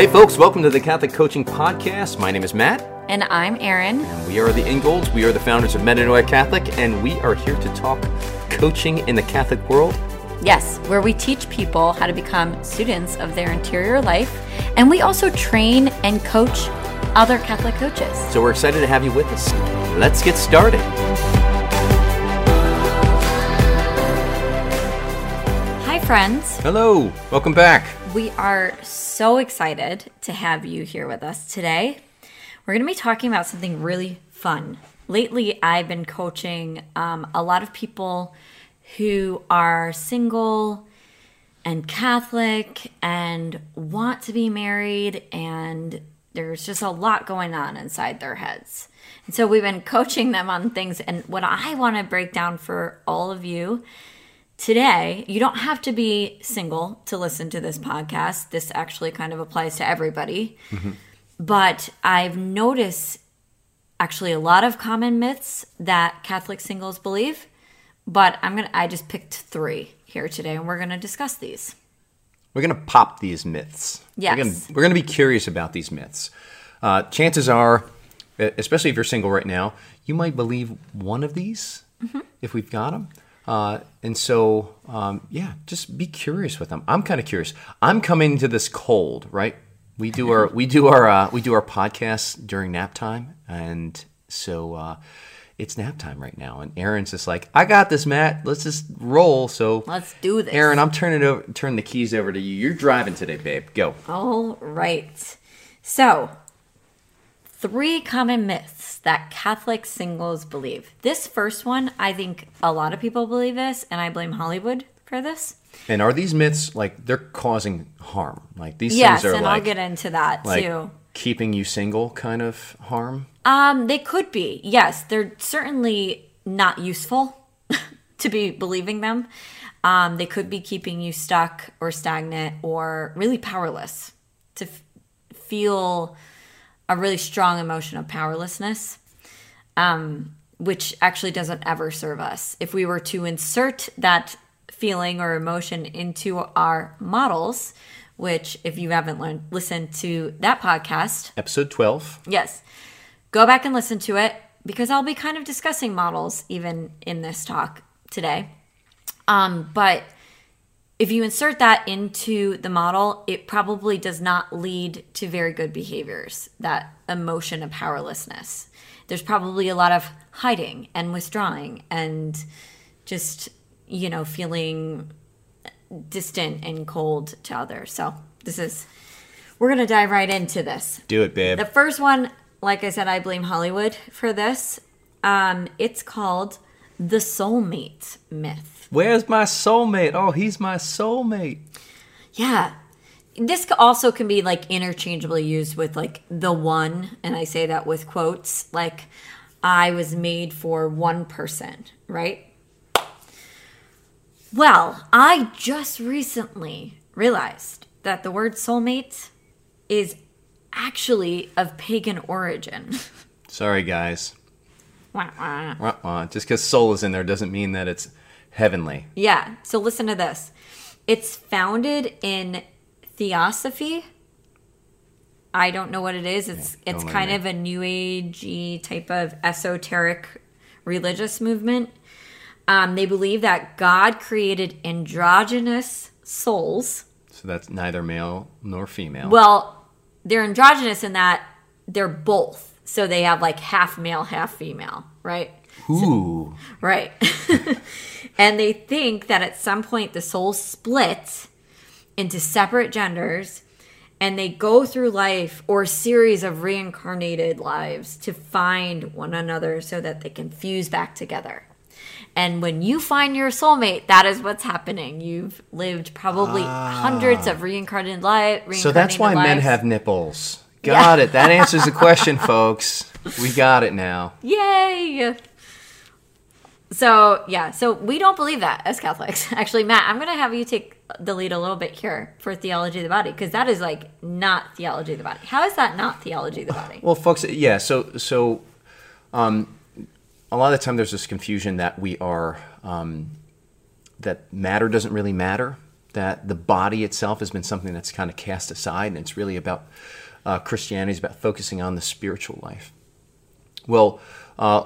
Hey, folks, welcome to the Catholic Coaching Podcast. My name is Matt. And I'm Erin. We are the Ingolds. We are the founders of Metanoia Catholic, and we are here to talk coaching in the Catholic world. Yes, where we teach people how to become students of their interior life, and we also train and coach other Catholic coaches. So we're excited to have you with us. Let's get started. Hi, friends. Hello, welcome back. We are so excited to have you here with us today. We're going to be talking about something really fun. Lately, I've been coaching um, a lot of people who are single and Catholic and want to be married, and there's just a lot going on inside their heads. And so we've been coaching them on things. And what I want to break down for all of you today, you don't have to be single to listen to this podcast. This actually kind of applies to everybody. But I've noticed actually a lot of common myths that Catholic singles believe. But I'm gonna I just picked three here today and we're gonna discuss these. We're going to pop these myths. Yes. We're going to, we're going to be curious about these myths. Uh, chances are, especially if you're single right now, you might believe one of these if we've got them. Uh, and so, um, yeah, just be curious with them. I'm kind of curious. I'm coming to this cold, right? We do our we do our uh, we do our podcast during nap time, and so uh, it's nap time right now. And Erin's just like, "I got this, Matt. Let's just roll." So Let's do this. Erin, I'm turning over, turn the keys over to you. You're driving today, babe. Go. All right. So, three common myths that Catholic singles believe. This first one, I think a lot of people believe this, and I blame Hollywood for this. And are these myths like they're causing harm? Like these Yes, things are and like I'll get into that like too. keeping you single kind of harm. Um, they could be. Yes, they're certainly not useful to be believing them. Um, they could be keeping you stuck or stagnant or really powerless to f- feel a really strong emotion of powerlessness, um, which actually doesn't ever serve us. If we were to insert that feeling or emotion into our models, which if you haven't learned, listened to that podcast, Episode 12. Yes. Go back and listen to it because I'll be kind of discussing models even in this talk today. Um, but if you insert that into the model, it probably does not lead to very good behaviors, that emotion of powerlessness. There's probably a lot of hiding and withdrawing and just, you know, feeling distant and cold to others. So, this is, we're going to dive right into this. Do it, babe. The first one, like I said, I blame Hollywood for this. Um, it's called the soulmate myth. Where's my soulmate? Oh, he's my soulmate. Yeah. This also can be like interchangeably used with like the one, and I say that with quotes, like I was made for one person, right? Well, I just recently realized that the word soulmate is actually of pagan origin. Sorry, guys. Wah, wah. Uh-uh. Just because soul is in there doesn't mean that it's heavenly. Yeah. So listen to this. It's founded in theosophy. I don't know what it is. It's Yeah, it's kind mind of a new agey type of esoteric religious movement. Um, they believe that God created androgynous souls. So that's neither male nor female. Well, they're androgynous in that they're both. So they have like half male, half female, right? Ooh. Right. and they think that at some point the soul splits into separate genders and they go through life or a series of reincarnated lives to find one another so that they can fuse back together. And when you find your soulmate, that is what's happening. You've lived probably ah. hundreds of reincarnated, li- So that's why men have nipples. Got it. That answers the question, folks. We got it now. Yay! So, yeah, so we don't believe that as Catholics. Actually, Matt, I'm going to have you take the lead a little bit here for theology of the body because that is like not theology of the body. How is that not theology of the body? Well, folks, yeah. So, so, um, a lot of the time there's this confusion that we are um, that matter doesn't really matter, that the body itself has been something that's kind of cast aside, and it's really about uh, Christianity is about focusing on the spiritual life. Well, uh,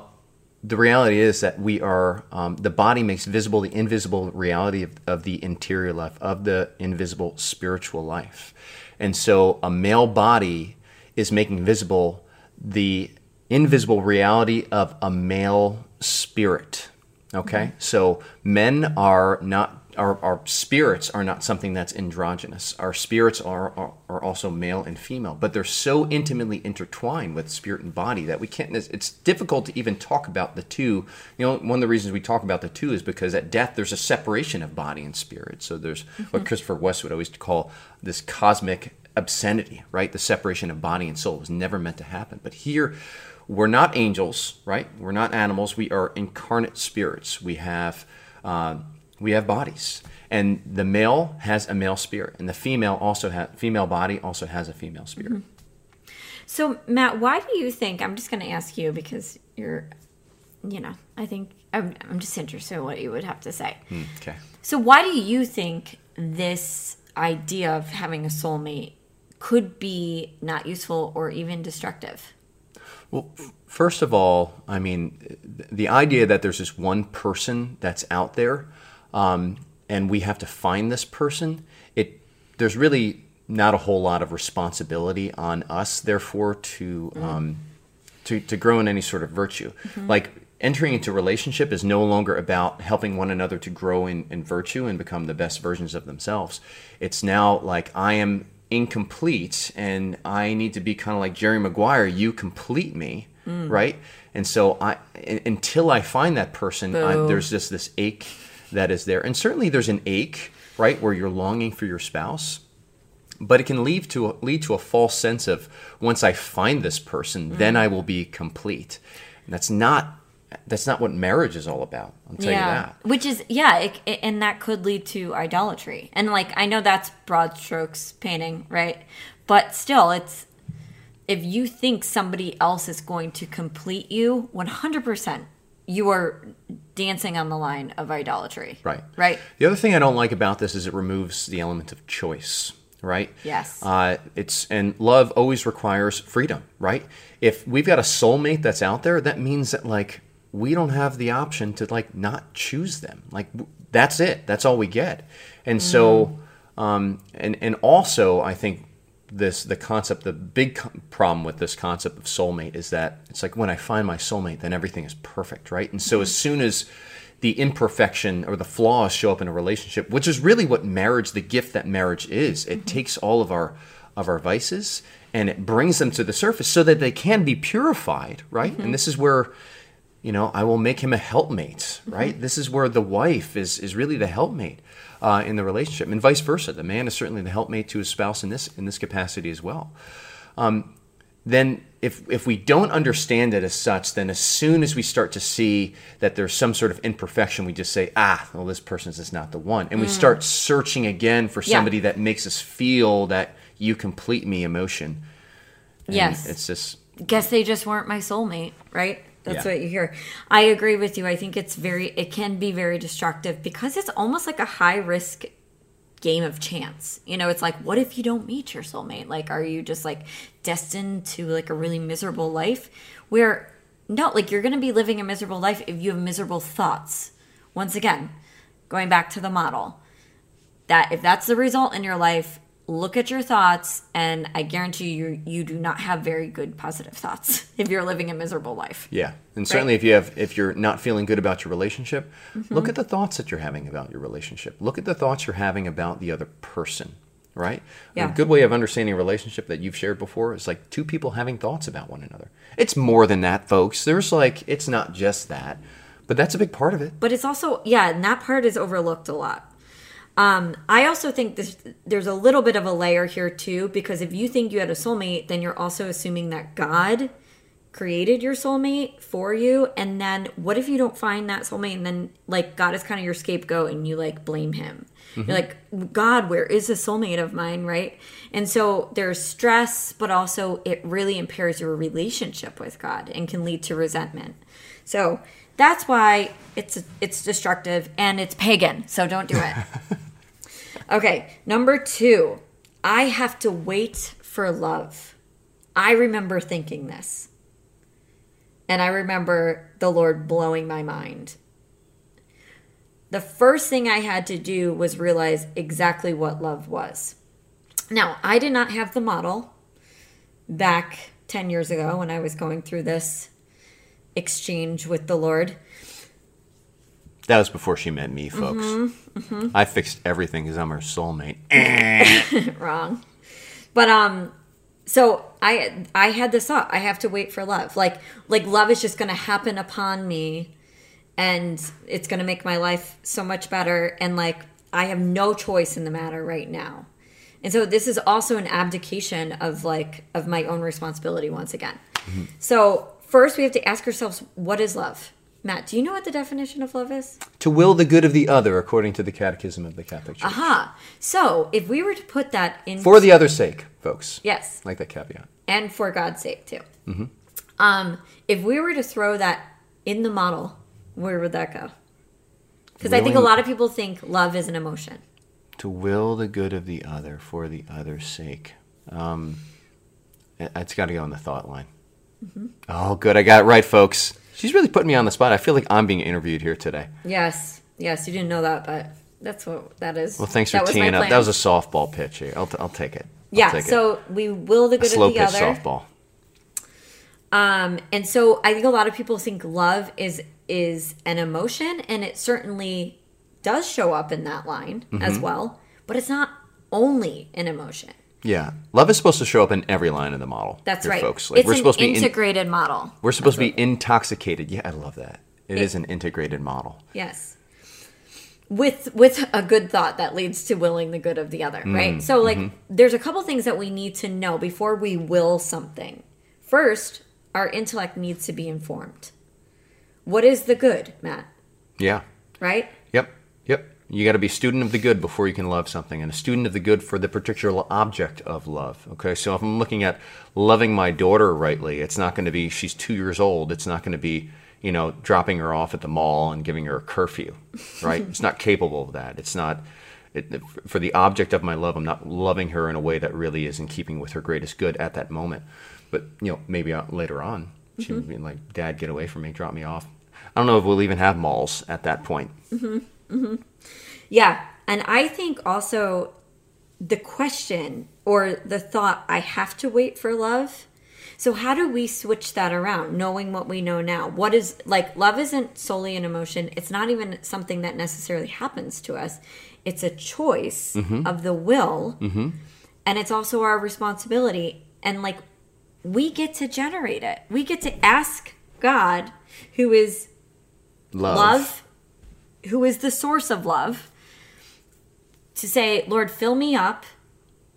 the reality is that we are um, the body makes visible the invisible reality of, of the interior life of the invisible spiritual life and so a male body is making visible the invisible reality of a male spirit okay mm-hmm. so men are not our, our spirits are not something that's androgynous. Our spirits are, are, are also male and female, but they're so intimately intertwined with spirit and body that we can't. It's, it's difficult to even talk about the two. You know, one of the reasons we talk about the two is because at death there's a separation of body and spirit. So there's mm-hmm. what Christopher West would always call this cosmic obscenity, right? The separation of body and soul was never meant to happen. But here, we're not angels, right? We're not animals. We are incarnate spirits. We have. Uh, we have bodies. And the male has a male spirit and the female also has female body also has a female spirit. Mm-hmm. so matt why do you think i'm just going to ask you because you're you know i think i'm, I'm just interested in what you would have to say. Mm, okay. So why do you think this idea of having a soulmate could be not useful or even destructive? Well, first of all, I mean, the idea that there's this one person that's out there um, and we have to find this person, it there's really not a whole lot of responsibility on us, therefore, to mm. um, to to grow in any sort of virtue. Mm-hmm. Like entering into relationship is no longer about helping one another to grow in, in virtue and become the best versions of themselves. It's now like I am incomplete and I need to be kind of like Jerry Maguire. You complete me, mm. right? And so I until I find that person, I, there's just this ache that is there. And certainly there's an ache, right, where you're longing for your spouse. But it can lead to a, lead to a false sense of once I find this person, mm. then I will be complete. And that's not that's not what marriage is all about. I'll tell yeah. you that. Which is yeah, it, it, and that could lead to idolatry. And like I know that's broad strokes painting, right? But still, it's if you think somebody else is going to complete you, one hundred percent, you are dancing on the line of idolatry. Right. Right. The other thing I don't like about this is it removes the element of choice. Right. Yes. Uh, it's and love always requires freedom. Right. If we've got a soulmate that's out there, that means that like we don't have the option to like not choose them. Like that's it. That's all we get. And mm. so, um, and and also I think this the concept the big problem with this concept of soulmate is that it's like when i find my soulmate then everything is perfect right and so mm-hmm. as soon as the imperfection or the flaws show up in a relationship which is really what marriage the gift that marriage is it mm-hmm. takes all of our of our vices and it brings them to the surface so that they can be purified right mm-hmm. and this is where you know i will make him a helpmate right mm-hmm. this is where the wife is is really the helpmate uh, in the relationship, and vice versa. The man is certainly the helpmate to his spouse in this in this capacity as well. Um, then, if if we don't understand it as such, then as soon as we start to see that there's some sort of imperfection, we just say, ah, well, this person is not the one, and mm. we start searching again for somebody yeah. that makes us feel that you complete me emotion. And yes, it's just guess they just weren't my soulmate, right? That's yeah. what you hear. I agree with you. I think it's very, it can be very destructive because it's almost like a high risk game of chance. You know, it's like, what if you don't meet your soulmate? Like, are you just like destined to like a really miserable life? Where, no, like you're going to be living a miserable life if you have miserable thoughts. Once again, going back to the model, that if that's the result in your life, look at your thoughts and i guarantee you you do not have very good positive thoughts if you're living a miserable life. Yeah and certainly right? if you have if you're not feeling good about your relationship mm-hmm. look at the thoughts that you're having about your relationship. Look at the thoughts you're having about the other person right? Yeah. a good way of understanding a relationship that you've shared before is like two people having thoughts about one another. It's more than that folks. There's like it's not just that but that's a big part of it. But it's also yeah and that part is overlooked a lot um, I also think this, there's a little bit of a layer here too, because if you think you had a soulmate, then you're also assuming that God created your soulmate for you. And then what if you don't find that soulmate and then like God is kind of your scapegoat and you like blame him? Mm-hmm. You're like, God, where is a soulmate of mine, right? And so there's stress, but also it really impairs your relationship with God and can lead to resentment. So that's why it's it's destructive and it's pagan. So don't do it. Okay, number two, I have to wait for love. I remember thinking this. And I remember the Lord blowing my mind. The first thing I had to do was realize exactly what love was. Now, I did not have the model back 10 years ago when I was going through this exchange with the Lord. That was before she met me, folks. Mm-hmm, I fixed everything because I'm her soulmate. wrong. But um so i i had this thought. I have to wait for love. Like like love is just gonna happen upon me and it's gonna make my life so much better and like i have no choice in the matter right now. And so this is also an abdication of like of my own responsibility once again. So first we have to ask ourselves what is love matt do you know what the definition of love is to will the good of the other, according to the Catechism of the Catholic Church. aha so if we were to put that in For the other's sake, folks. yes Like that caveat. and for God's sake too. Um, if we were to throw that in the model, where would that go? Because I think a lot of people think love is an emotion. To will the good of the other for the other's sake. Um, it- it's got to go on the thought line. Mm-hmm. Oh, good. I got it right, folks. She's really putting me on the spot. I feel like I'm being interviewed here today. Yes, yes, you didn't know that, but that's what that is. Well, thanks for That was teeing up. That was a softball pitch. Here. I'll, t- I'll take it. I'll yeah. take it. So we will the a good slow of the pitch other. softball. Um, and so I think a lot of people think love is is an emotion, and it certainly does show up in that line Mm-hmm. as well. But it's not only an emotion. Yeah, love is supposed to show up in every line of the model. That's right. folks. Like it's we're an supposed to be in, integrated model. we're supposed to be intoxicated. Yeah, I love that. it is an integrated model. Yes. With with a good thought that leads to willing the good of the other, right? So like mm-hmm. there's a couple things that we need to know before we will something. First, our intellect needs to be informed. What is the good, Matt? Yeah. Right? You got to be a student of the good before you can love something, and a student of the good for the particular object of love. Okay, so if I'm looking at loving my daughter rightly, it's not going to be she's two years old. It's not going to be you know dropping her off at the mall and giving her a curfew, right? it's not capable of that. It's not. It, for the object of my love, I'm not loving her in a way that really is in keeping with her greatest good at that moment. But you know, maybe uh, later on, she would be like, "Dad, get away from me, drop me off." I don't know if we'll even have malls at that point. Mm-hmm. Yeah. And I think also the question or the thought, I have to wait for love. So, how do we switch that around, knowing what we know now? What is like love isn't solely an emotion, it's not even something that necessarily happens to us. It's a choice mm-hmm. of the will, mm-hmm. and it's also our responsibility. And like, we get to generate it, we get to ask God, who is Love. love, who is the source of love, to say, Lord, fill me up.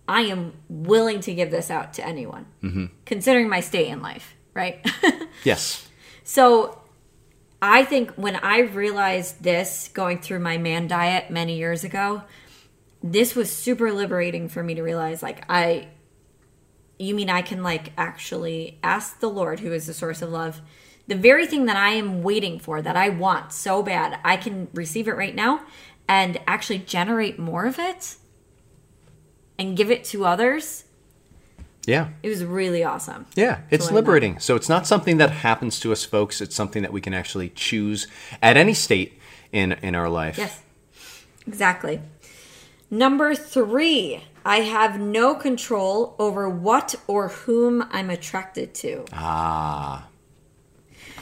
I am willing to give this out to anyone, mm-hmm. considering my state in life, right? Yes. so I think when I realized this going through my man diet many years ago, this was super liberating for me to realize like, I, you mean I can like actually ask the Lord, who is the source of love, the very thing that I am waiting for, that I want so bad, I can receive it right now and actually generate more of it and give it to others. Yeah. It was really awesome. Yeah, it's learn that. liberating. So it's not something that happens to us, folks. It's something that we can actually choose at any state in in our life. Yes, exactly. Number three, I have no control over what or whom I'm attracted to. Ah,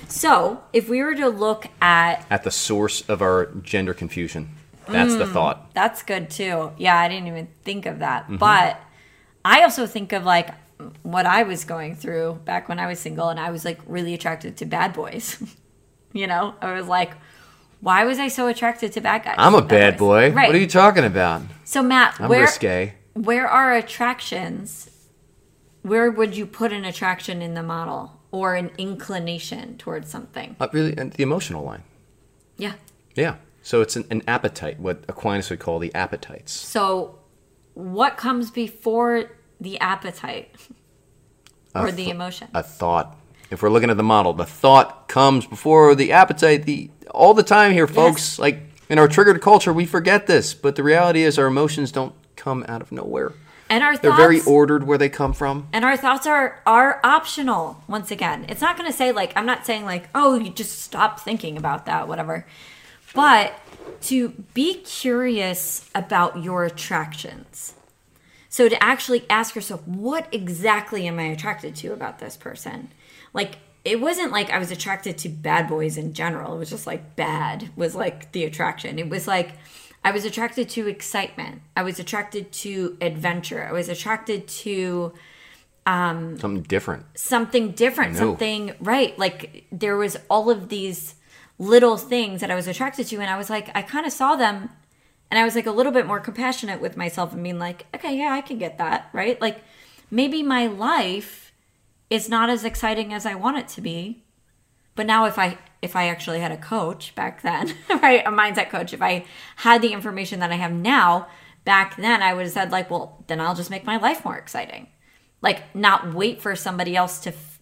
So, if we were to look at at the source of our gender confusion. That's Mm. the thought. That's good too. Yeah, I didn't even think of that. Mm-hmm. But I also think of like what I was going through back when I was single and I was like really attracted to bad boys. you know, I was like, why was I so attracted to bad guys? I'm a Bad boy. Right. What are you talking about? so Matt, I'm where risque. where are attractions? Where would you put an attraction in the model or an inclination towards something? Uh, really, and the emotional line. Yeah. Yeah. So it's an, an appetite, what Aquinas would call the appetites. So, what comes before the appetite or the emotion? A thought. If we're looking at the model, the thought comes before the appetite. The all the time here, folks. Like In our triggered culture, we forget this, but the reality is our emotions don't come out of nowhere. And our They're thoughts very ordered where they come from. and our thoughts are are optional once again. It's not going to say like i'm not saying like oh you just stop thinking about that whatever. But to be curious about your attractions. So to actually ask yourself what exactly am i attracted to about this person? Like it wasn't like i was attracted to bad boys in general. It was just like bad was like the attraction. It was like i was attracted to excitement i was attracted to adventure i was attracted to um, Something different. something different, something right. Like there was all of these little things that I was attracted to, and I was like, I kind of saw them, and I was like a little bit more compassionate with myself and being like, okay, yeah, I can get that, right? Like maybe my life is not as exciting as I want it to be, but now if I if I actually had a coach back then, right, a mindset coach, if I had the information that I have now, back then I would have said like, well, then I'll just make my life more exciting. Like not wait for somebody else to f-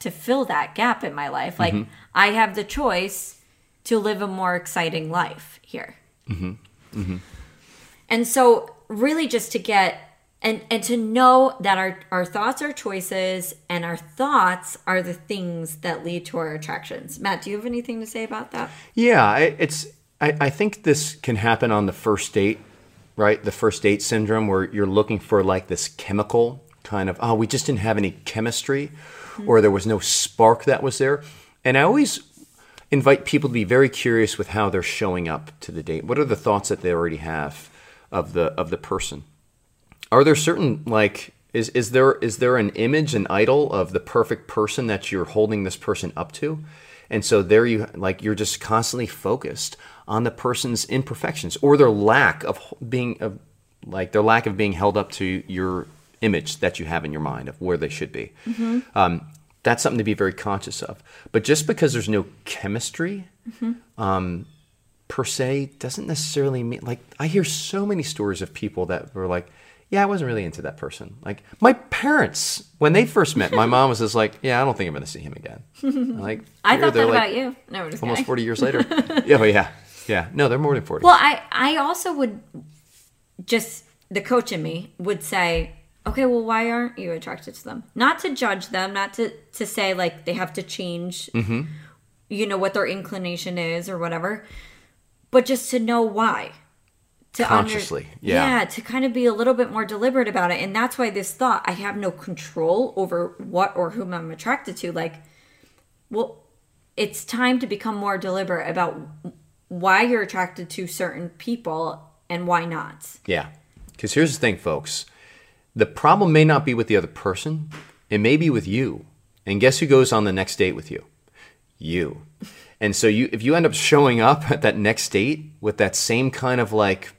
to fill that gap in my life. Like mm-hmm. i have the choice to live a more exciting life here. Mm-hmm. Mm-hmm. And so really just to get and and to know that our our thoughts are choices and our thoughts are the things that lead to our attractions matt do you have anything to say about that Yeah, it's. I, I think this can happen on the first date, right? The first date syndrome, where you're looking for like this chemical kind of. Oh, we just didn't have any chemistry, mm-hmm. or there was no spark that was there. And I always invite people to be very curious with how they're showing up to the date. What are the thoughts that they already have of the of the person? Are there certain like is is there is there an image an idol of the perfect person that you're holding this person up to? And so there you like you're just constantly focused on the person's imperfections or their lack of being of like their lack of being held up to your image that you have in your mind of where they should be. Um, that's something to be very conscious of. But just because there's no chemistry, um, per se doesn't necessarily mean like I hear so many stories of people that were like, yeah, I wasn't really into that person. Like my parents, when they first met, my mom was just like, yeah, I don't think I'm going to see him again. Like i thought that like about you no Almost kidding. 40 years later. yeah, but yeah, yeah. No, they're more than 40. Well, I I also would just the coach in me would say, okay, well, why aren't you attracted to them? Not to judge them, not to to say like they have to change, Mm-hmm. you know, what their inclination is or whatever, but just to know why. To under- Consciously, yeah. yeah, to kind of be a little bit more deliberate about it, and that's why this thought I have no control over what or whom I'm attracted to. Like, well, it's time to become more deliberate about why you're attracted to certain people and why not. Yeah. Because here's the thing, folks. The problem may not be with the other person, it may be with you. And guess who goes on the next date with you? You. And so you if you end up showing up at that next date with that same kind of like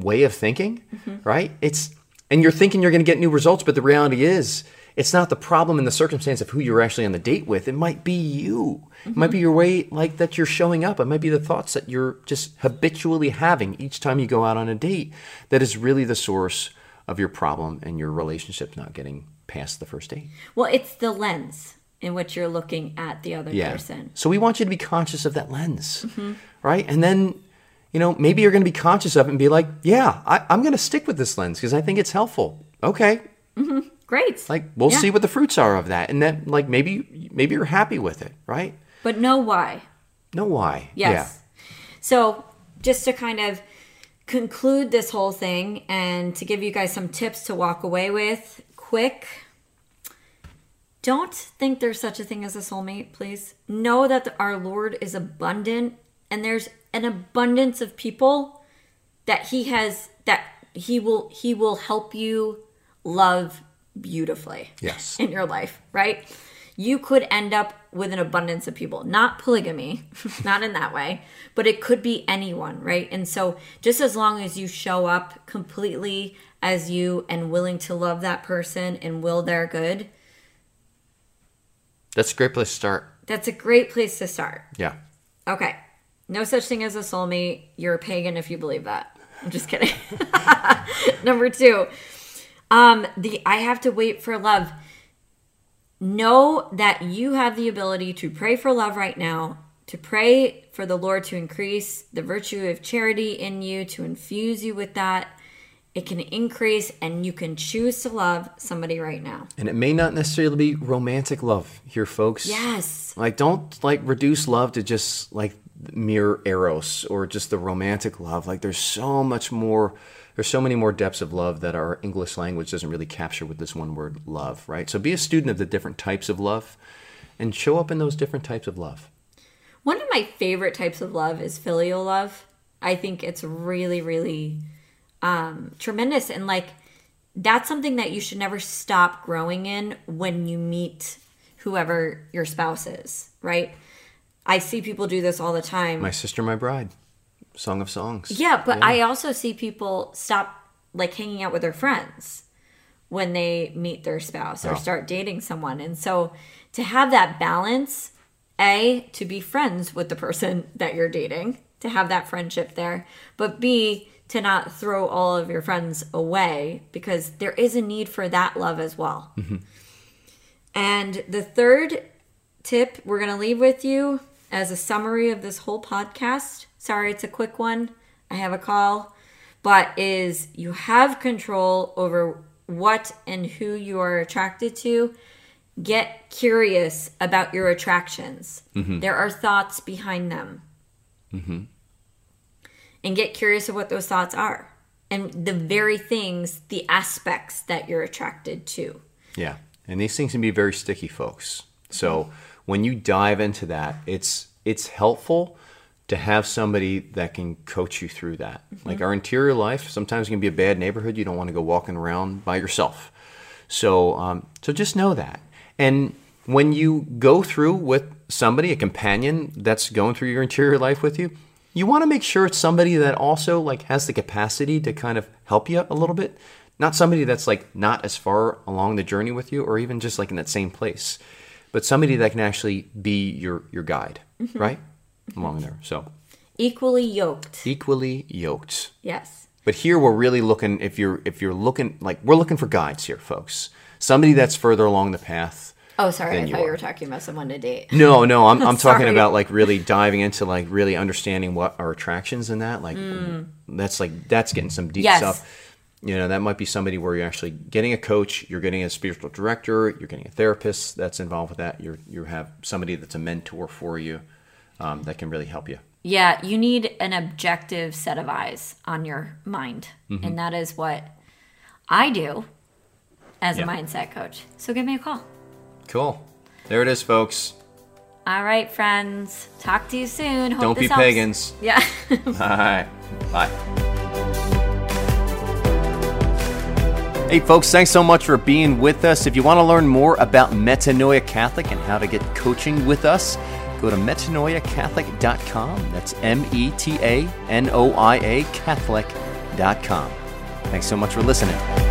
way of thinking, mm-hmm. right? It's and you're thinking you're going to get new results, but the reality is it's not the problem in the circumstance of who you're actually on the date with. It might be you. It might mm-hmm. be your way like that you're showing up. It might be the thoughts that you're just habitually having each time you go out on a date that is really the source of your problem and your relationship not getting past the first date. Well, it's the lens in which you're looking at the other Yeah. person. So we want you to be conscious of that lens, mm-hmm. right? And then, you know, maybe you're going to be conscious of it and be like, yeah, I, I'm going to stick with this lens because I think it's helpful. Okay, mm-hmm. Great. like we'll Yeah. see what the fruits are of that, and then like maybe maybe you're happy with it, right? But know why. Know why? Yes. So, just to kind of conclude this whole thing and to give you guys some tips to walk away with quick, don't think there's such a thing as a soulmate, please. Know that our Lord is abundant and there's an abundance of people that he has that he will he will help you love beautifully Yes. in your life, right? You could end up with an abundance of people, not polygamy, not in that way, but it could be anyone, right? And so, just as long as you show up completely as you and willing to love that person and will their good, That's a great place to start. that's a great place to start. Yeah. Okay. No such thing as a soulmate. You're a pagan if you believe that. I'm just kidding. Number two, um, the I have to wait for love. Know that you have the ability to pray for love right now, to pray for the Lord to increase the virtue of charity in you, to infuse you with that. It can increase, and you can choose to love somebody right now. And it may not necessarily be romantic love here, folks. Yes. Like, don't like reduce love to just like mere eros or just the romantic love. Like, there's so much more. There's so many more depths of love that our English language doesn't really capture with this one word, love. Right. So, be a student of the different types of love, and show up in those different types of love. One of my favorite types of love is filial love. I think it's really, really um, tremendous. And like, that's something that you should never stop growing in when you meet whoever your spouse is, right? I see people do this all the time. My sister, my bride, Song of Songs. Yeah, but I also see people stop like hanging out with their friends when they meet their spouse or Oh. start dating someone. And so to have that balance, A, to be friends with the person that you're dating, to have that friendship there, but B, to not throw all of your friends away because there is a need for that love as well. Mm-hmm. And the third tip we're going to leave with you as a summary of this whole podcast. Sorry, it's a quick one. I have a call, but is you have control over what and who you are attracted to. Get curious about your attractions. Mm-hmm. There are thoughts behind them. Mm-hmm. And get curious of what those thoughts are and the very things, the aspects that you're attracted to. Yeah. And these things can be very sticky, folks. So when you dive into that, it's it's helpful to have somebody that can coach you through that. Like our interior life sometimes can be a bad neighborhood. You don't want to go walking around by yourself. So um, so just know that. And when you go through with somebody, a companion that's going through your interior life with you, you want to make sure it's somebody that also like has the capacity to kind of help you a little bit not somebody that's like not as far along the journey with you or even just like in that same place but somebody that can actually be your your guide right along there so Equally yoked. equally yoked Yes. but here we're really looking if you're if you're looking like we're looking for guides here folks somebody that's further along the path Oh, sorry. I you thought you were talking about someone to date. No, no, I'm, I'm talking about like really diving into like really understanding what our attractions in that. Like that's like that's getting some deep Mm. Yes. stuff. You know, that might be somebody where you're actually getting a coach, you're getting a spiritual director, you're getting a therapist that's involved with that. You're you have somebody that's a mentor for you um, that can really help you. Yeah, you need an objective set of eyes on your mind. Mm-hmm. And that is what I do as Yeah. a mindset coach. So give me a call. Cool. There it is, folks. All right, friends. Talk to you soon. Hope Don't be helps. pagans. Yeah. All right. Bye. Hey, folks, thanks so much for being with us. If you want to learn more about Metanoia Catholic and how to get coaching with us, go to metanoiacatholic.com. That's M E T A N O I A Catholic.com. Thanks so much for listening.